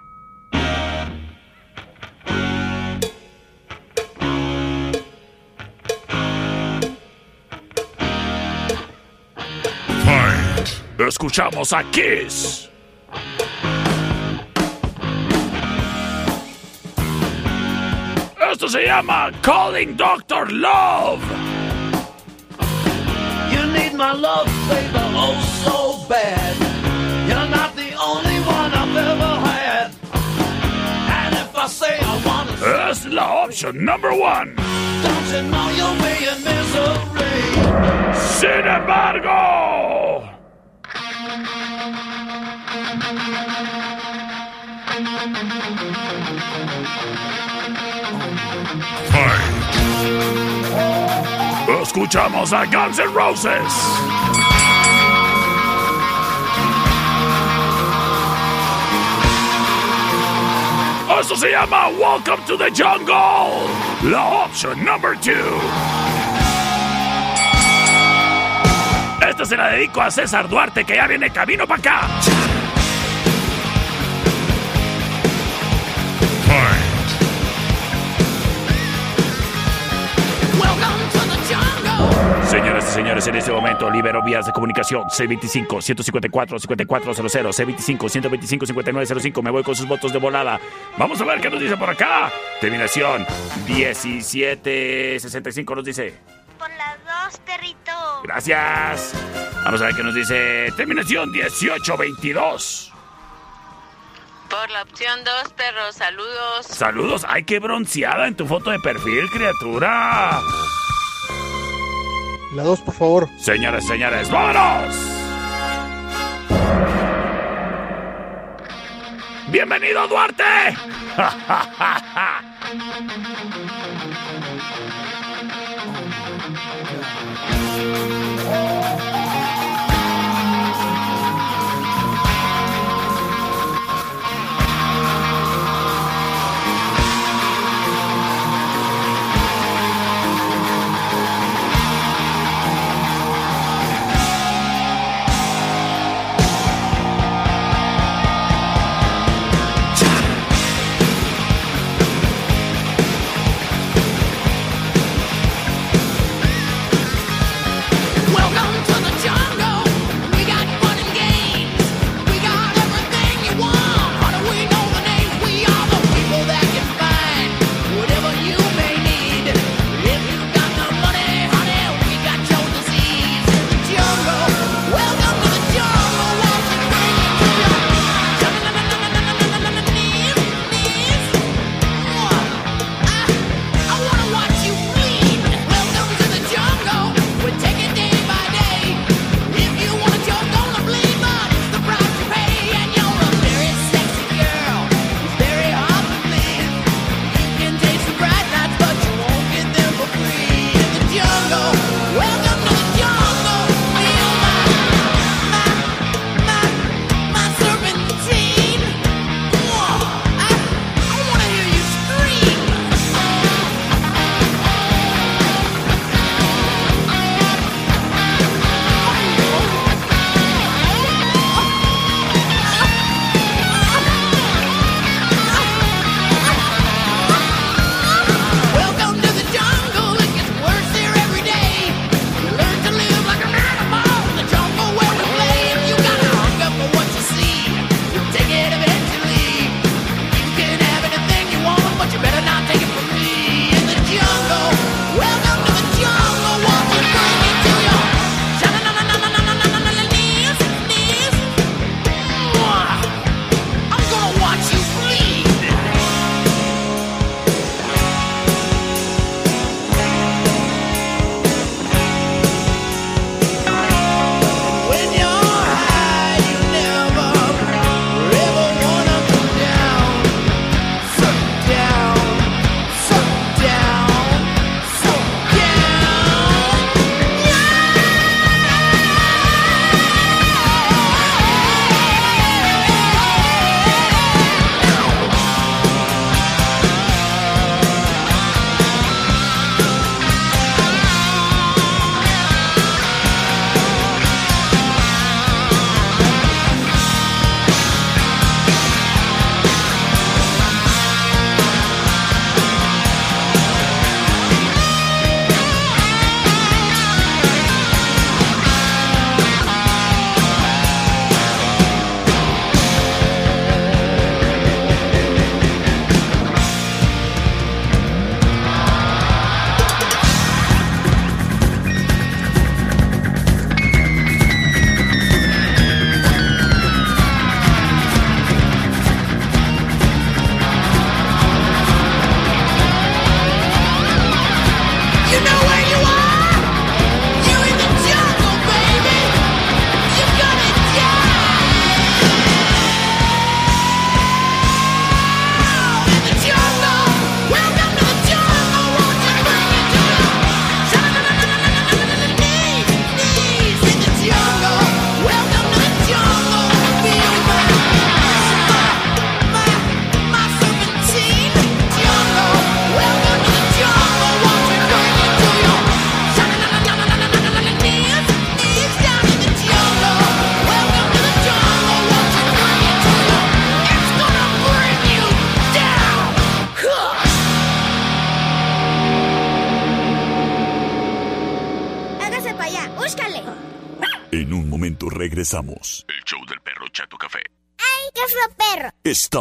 Escuchamos a Kiss. Esto se llama Calling Doctor Love. You need my love, baby, oh so bad. You're not the only one I've ever had. And if I say I want to, Es la opción number one. don't you know you'll be in misery? Sin embargo, escuchamos a Guns N' Roses. Esto se llama Welcome to the Jungle. La opción number two. Esta se la dedico a César Duarte, que ya viene camino para acá. Señores, en este momento libero vías de comunicación C25 154 5400 C25 125 5905. Me voy con sus votos de volada. Vamos a ver qué nos dice por acá. Terminación 1765 nos dice. Por las dos, perrito. Gracias. Vamos a ver qué nos dice. Terminación 1822. Por la opción 2, perros, saludos. Saludos. Ay, qué bronceada en tu foto de perfil, criatura. La dos, por favor. Señores, señores, vámonos. Bienvenido, Duarte.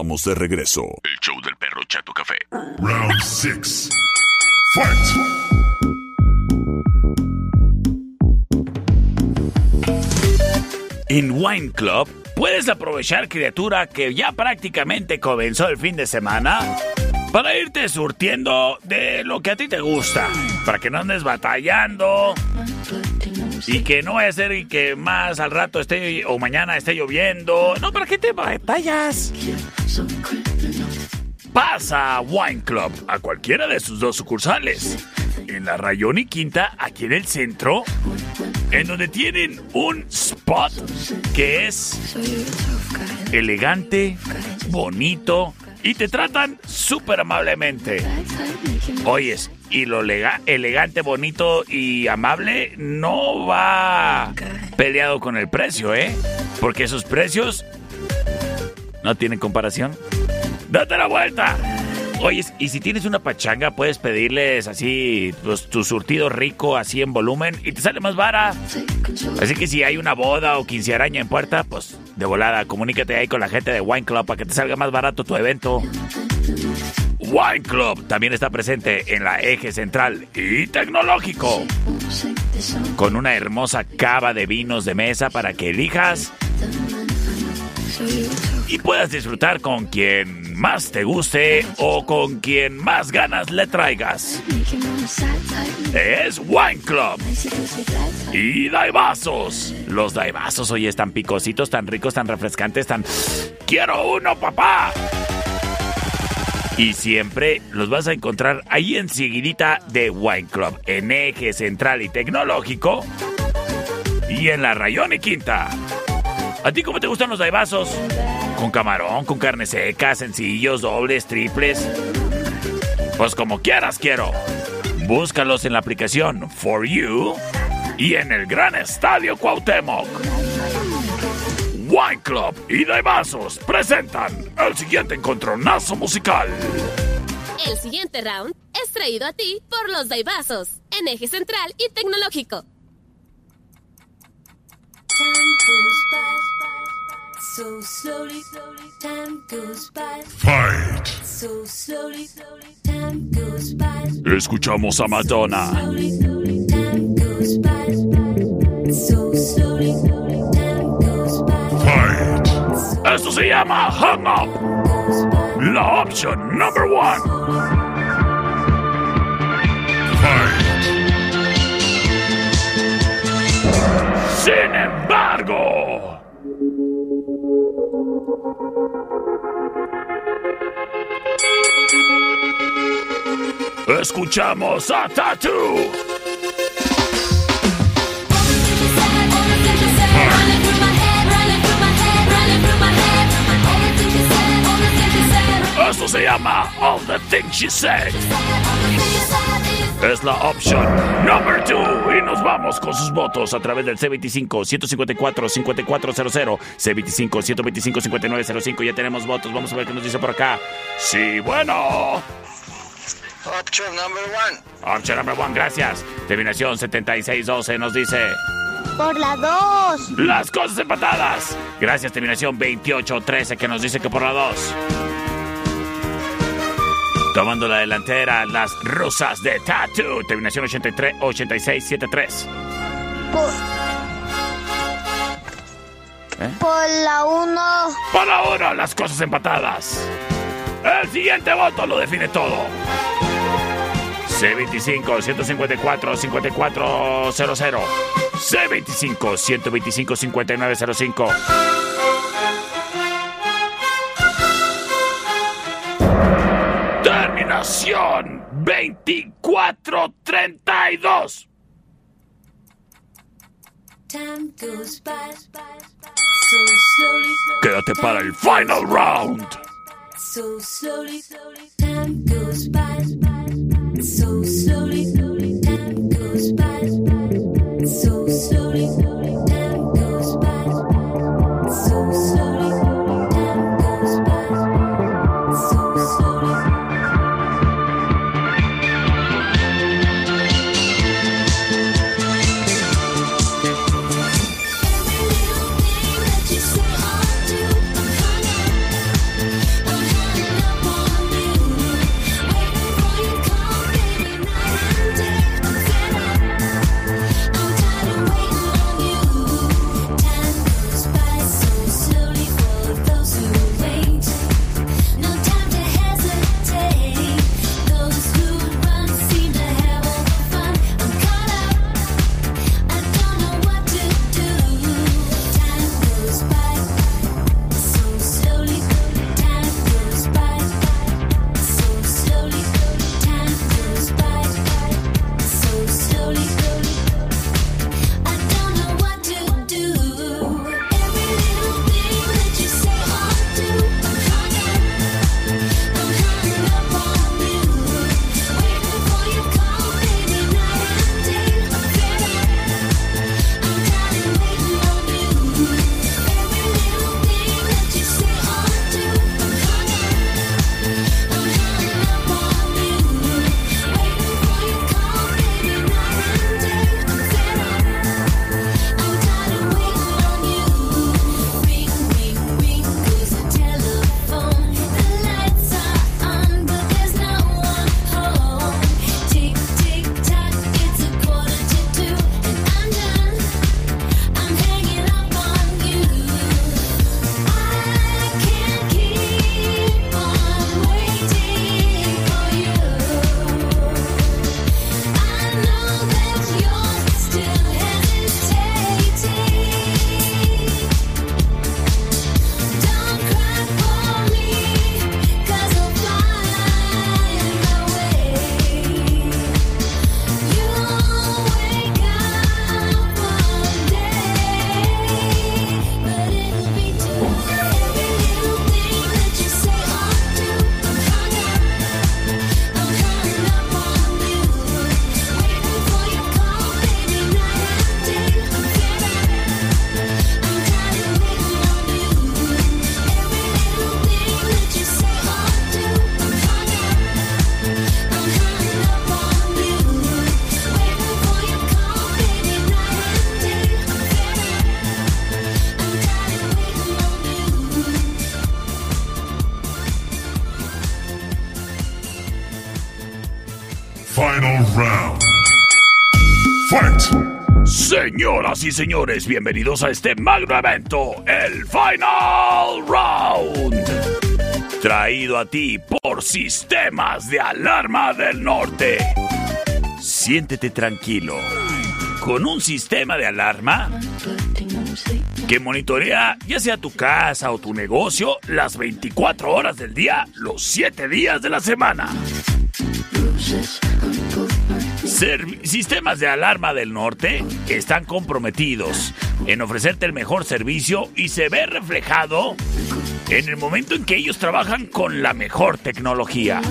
Estamos de regreso. El show del perro Chato Café. Round 6. Fight. En Wine Club puedes aprovechar, criatura, que ya prácticamente comenzó el fin de semana para irte surtiendo de lo que a ti te gusta, para que no andes batallando y que no vaya a ser que más al rato esté o mañana esté lloviendo. No, ¿para qué te batallas? Pasa a Wine Club a cualquiera de sus dos sucursales. En la Rayón y Quinta, aquí en el centro, en donde tienen un spot que es elegante, bonito y te tratan súper amablemente. Oyes, y lo lega- elegante, bonito y amable no va peleado con el precio, ¿eh? Porque esos precios no tienen comparación. ¡Date la vuelta! Oye, y si tienes una pachanga, puedes pedirles así pues, tu surtido rico, así en volumen, y te sale más vara. Así que si hay una boda o quincearaña en puerta, pues de volada, comunícate ahí con la gente de Wine Club para que te salga más barato tu evento. Wine Club también está presente en la eje central y tecnológico. Con una hermosa cava de vinos de mesa para que elijas y puedas disfrutar con quien más te guste o con quien más ganas le traigas. Es Wine Club. Y Daibazos. Los Daibazos hoy están picositos, tan ricos, tan refrescantes, tan... ¡Quiero uno, papá! Y siempre los vas a encontrar ahí enseguidita de Wine Club, en eje central y tecnológico y en la Rayón y Quinta. ¿A ti cómo te gustan los daibazos? ¿Con camarón, con carne seca, sencillos, dobles, triples? Pues como quieras quiero. Búscalos en la aplicación For You y en el Gran Estadio Cuauhtémoc. Wine Club y Daibazos presentan el siguiente encontronazo musical. El siguiente round es traído a ti por los Daibazos, en eje central y tecnológico. So slowly, time goes by. Fight. So slowly, time goes by. Escuchamos a Madonna. Time goes by. So slowly, time goes by. Fight. Esto se llama Hang Up. La opción number one. Sin embargo. Escuchamos a Tattoo. Esto se llama All the Things She Said. Es la opción number two. Y nos vamos con sus votos a través del C25-154-5400, C25-125-5905. Ya tenemos votos. Vamos a ver qué nos dice por acá. Sí, bueno. Option number one. Opción number one, gracias. Terminación 7612 nos dice. Por la 2. Las cosas empatadas. Gracias, terminación 2813 que nos dice que por la 2. Tomando la delantera, las rusas de Tattoo. Terminación 83, 86, 73. Por, ¿Eh? por la 1. Por la 1, las cosas empatadas. El siguiente voto lo define todo. C25 154 5400. C25 125 5905. Estación 2432. Quédate para el final round. So slowly. So Señoras y señores, bienvenidos a este magno evento, el Final Round. Traído a ti por Sistemas de Alarma del Norte. Siéntete tranquilo. Con un sistema de alarma que monitorea ya sea tu casa o tu negocio las 24 horas del día, los 7 días de la semana. Sistemas de Alarma del Norte están comprometidos en ofrecerte el mejor servicio y se ve reflejado en el momento en que ellos trabajan con la mejor tecnología.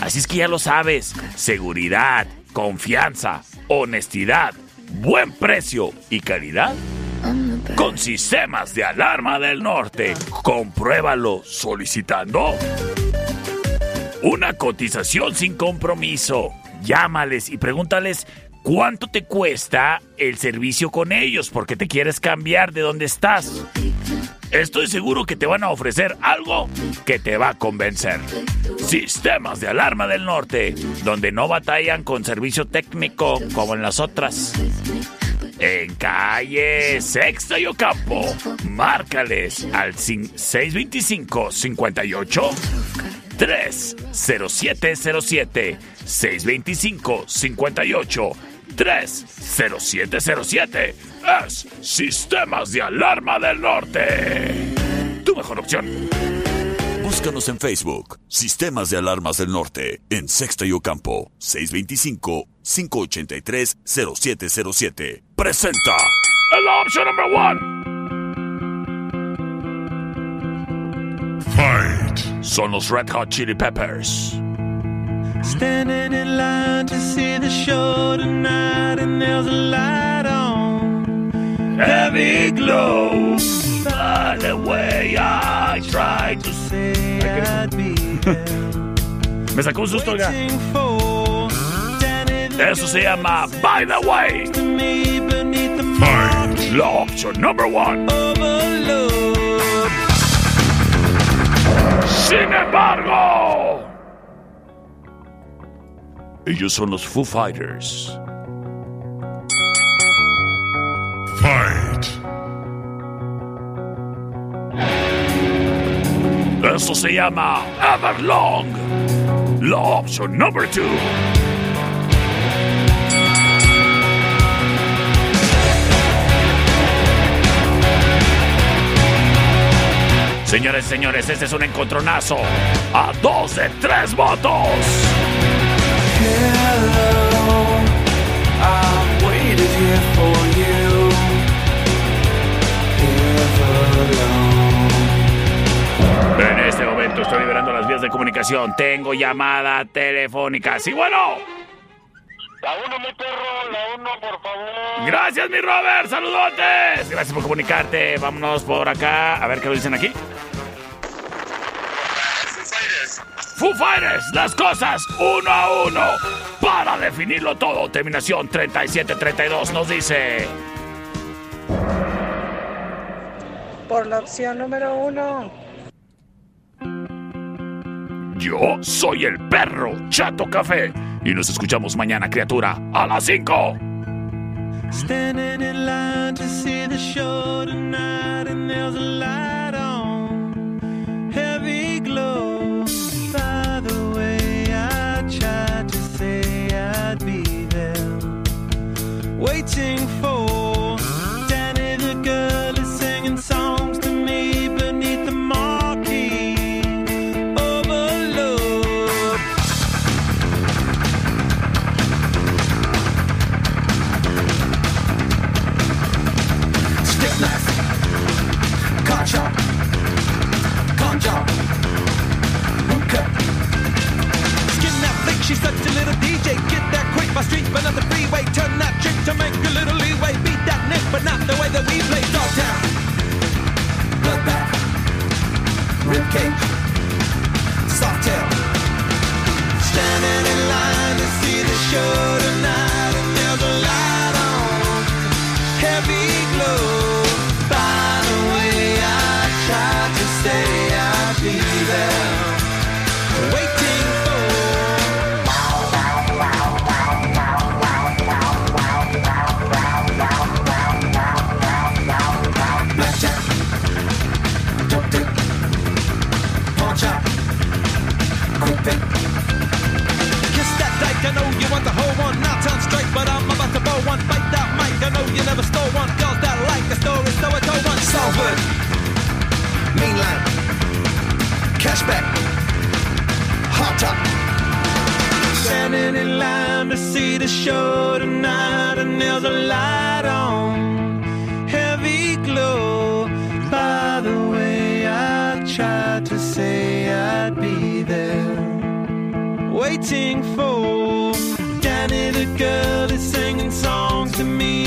Así es que ya lo sabes, seguridad, confianza, honestidad, buen precio y calidad con sistemas de alarma del norte. Compruébalo solicitando una cotización sin compromiso. Llámales y pregúntales cuánto te cuesta el servicio con ellos porque te quieres cambiar de donde estás. Estoy seguro que te van a ofrecer algo que te va a convencer. Sistemas de alarma del norte, donde no batallan con servicio técnico como en las otras. En calle Sexta y Ocampo, márcales al cin- 625 58 30707 625 58 30707 es Sistemas de Alarma del Norte. Tu mejor opción. Búscanos en Facebook, Sistemas de Alarmas del Norte, en Sexta y Ocampo, 625-583-0707. Presenta el option number one. Fight. Son los Red Hot Chili Peppers. Standing in line to see the show tonight, and there's a light on. Heavy glow. By the way, I tried to say I'd be Me sacó un susto, the Eso se llama By the Way. Fight. La option number one. overload. Sin embargo, ellos son los Foo Fighters. Fight. Eso se llama Everlong. La option number two. Señores, señores, este es un encontronazo a dos de tres votos. Hello, I've waited here for you. Everlong. En este momento estoy liberando las vías de comunicación. Tengo llamada telefónica. Sí, bueno. La uno, mi perro, la uno, por favor. Gracias, mi Robert. Saludotes. Gracias por comunicarte. Vámonos por acá. A ver qué lo dicen aquí. Foo Fighters, las cosas uno a uno. Para definirlo todo, terminación 3732 nos dice. Por la opción número uno. Yo soy el perro Chato Café y nos escuchamos mañana, criatura, a las 5. Standing in line to see the show tonight, and there's a light on. Heavy glow. Waiting for trick to make a little leeway. Beat that neck, but not the way that we play. Dogtown, bloodbath, ribcage, softail. Standing in line to see the show tonight. put mainline, cashback, hot top. Standing in line to see the show tonight, and there's a light on, heavy glow. By the way, I tried to say I'd be there, waiting for Danny the girl is singing songs to me.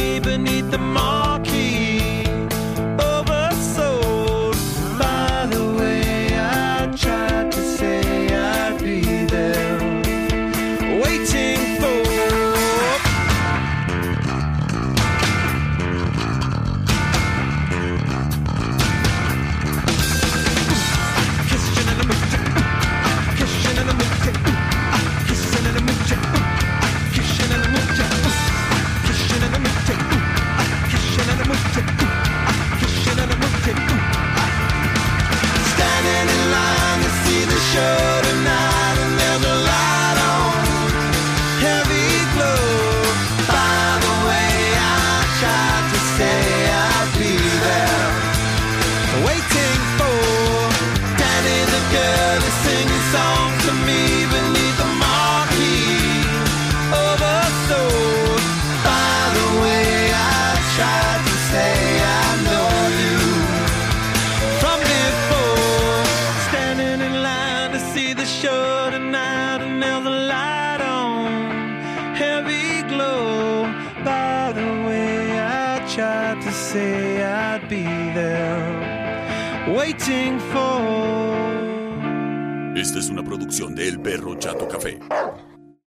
Chato Café.